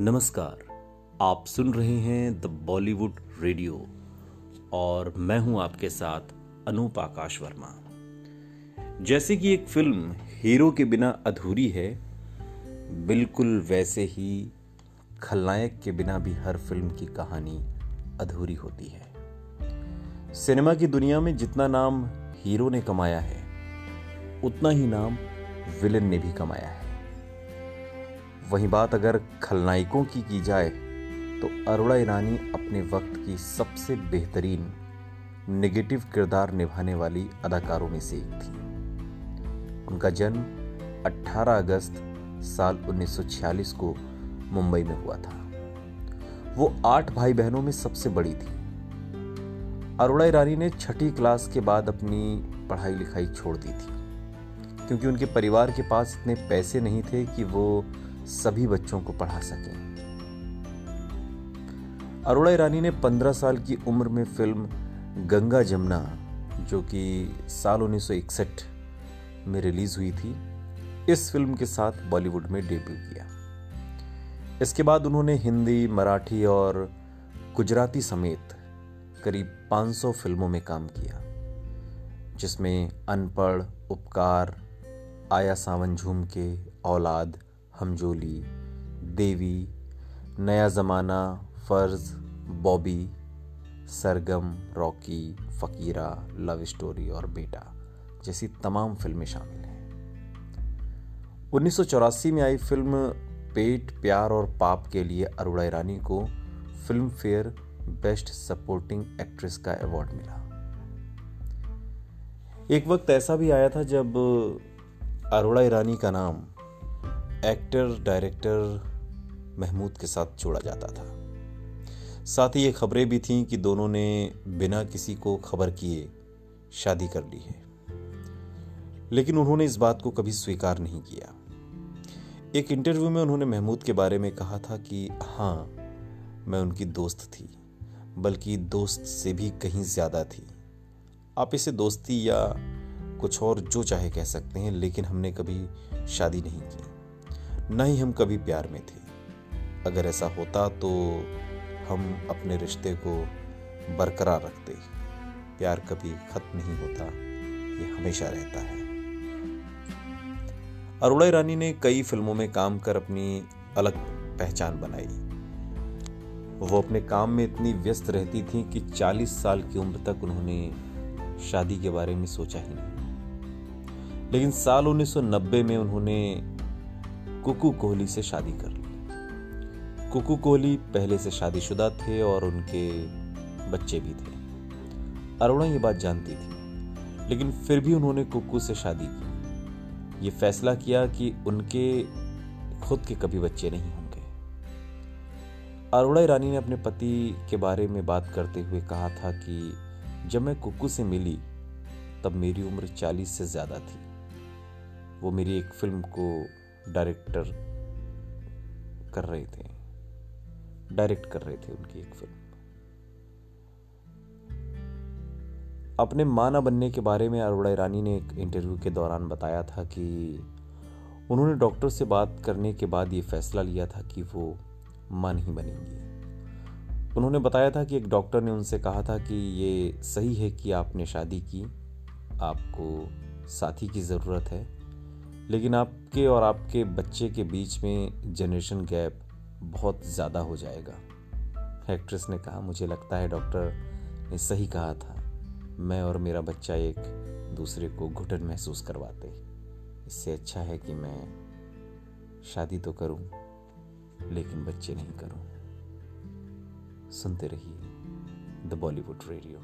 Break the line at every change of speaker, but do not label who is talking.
नमस्कार, आप सुन रहे हैं द बॉलीवुड रेडियो और मैं हूँ आपके साथ अनूप आकाश वर्मा। जैसे कि एक फ़िल्म हीरो के बिना अधूरी है, बिल्कुल वैसे ही खलनायक के बिना भी हर फ़िल्म की कहानी अधूरी होती है। सिनेमा की दुनिया में जितना नाम हीरो ने कमाया है, उतना ही नाम विलन ने भी कमाया है। वहीं बात अगर खलनायकों की की जाए तो अरोड़ा ईरानी अपने वक्त की सबसे बेहतरीन नेगेटिव किरदार निभाने वाली अदाकारों में से एक थी। उनका जन्म 18 अगस्त साल 1946 को मुंबई में हुआ था। वो आठ भाई बहनों में सबसे बड़ी थी। अरोड़ा ईरानी ने छठी क्लास के बाद अपनी पढ़ाई लिखाई छोड़ दी थी, क्योंकि उनके परिवार के पास इतने पैसे नहीं थे कि वो सभी बच्चों को पढ़ा सके। अरोड़ा ईरानी ने 15 साल की उम्र में फ़िल्म गंगा जमुना, जो कि साल 1961 में रिलीज़ हुई थी, इस फ़िल्म के साथ बॉलीवुड में डेब्यू किया। इसके बाद उन्होंने हिंदी, मराठी और गुजराती समेत करीब 500 फ़िल्मों में काम किया, जिसमें अनपढ़, उपकार, आया सावन झूम के, औलाद हमजोली, Devi, Naya Zamana, Farz, Bobby, Sargam, Rocky, Fakira, Love Story और बेटा जैसी तमाम फ़िल्में शामिल हैं। उन्नीस सौ चौरासी में आई फ़िल्म पेट, प्यार और पाप के लिए अरुणा ईरानी को Filmfare best supporting actress का अवार्ड मिला। एक वक्त ऐसा भी आया था जब अरोड़ा ईरानी का नाम एक्टर, डायरेक्टर महमूद के साथ जोड़ा जाता था। साथ ही ये खबरें भी थीं कि दोनों ने बिना किसी को खबर किए शादी कर ली है। लेकिन उन्होंने इस बात को कभी स्वीकार नहीं किया। एक इंटरव्यू में उन्होंने महमूद के बारे में कहा था कि हाँ मैं उनकी दोस्त थी, बल्कि दोस्त से भी कहीं ज़्यादा थी। आप इसे दोस्ती या कुछ और जो चाहे कह सकते हैं, लेकिन हमने कभी शादी नहीं की। न ही हम कभी प्यार में थे। अगर ऐसा होता तो हम अपने रिश्ते को बरकरार रखते। प्यार कभी खत्म नहीं होता, ये हमेशा रहता है। अरोड़ा ईरानी ने कई फ़िल्मों में काम कर अपनी अलग पहचान बनाई। वो अपने काम में इतनी व्यस्त रहती थी कि 40 साल की उम्र तक उन्होंने शादी के बारे में सोचा ही नहीं। लेकिन साल 1990 में उन्होंने कुकू कोहली से शादी कर ली। कुकू कोहली पहले से शादीशुदा थे और उनके बच्चे भी थे। अरुणा ये बात जानती थी, लेकिन फिर भी उन्होंने कुकू से शादी की। ये फैसला किया कि उनके खुद के कभी बच्चे नहीं होंगे। अरोड़ा ईरानी ने अपने पति के बारे में बात करते हुए कहा था कि जब मैं कुकू से मिली, तब मेरी उम्र चालीस से ज़्यादा थी। वो मेरी एक फ़िल्म को डायरेक्टर कर रहे थे। डायरेक्ट कर रहे थे उनकी एक फ़िल्म। अपने माँ ना बनने के बारे में अरोड़ा ईरानी ने एक इंटरव्यू के दौरान बताया था कि उन्होंने डॉक्टर से बात करने के बाद ये फैसला लिया था कि वो माँ नहीं बनेंगी। उन्होंने बताया था कि एक डॉक्टर ने उनसे कहा था कि ये सही है कि आपने शादी की, आपको साथी की ज़रूरत है लेकिन आपके और आपके बच्चे के बीच में जनरेशन गैप बहुत ज़्यादा हो जाएगा। एक्ट्रेस ने कहा, मुझे लगता है डॉक्टर ने सही कहा था। मैं और मेरा बच्चा एक दूसरे को घुटन महसूस करवाते इससे अच्छा है कि मैं शादी तो करूँ, लेकिन बच्चे नहीं करूँ। सुनते रहिए द बॉलीवुड रेडियो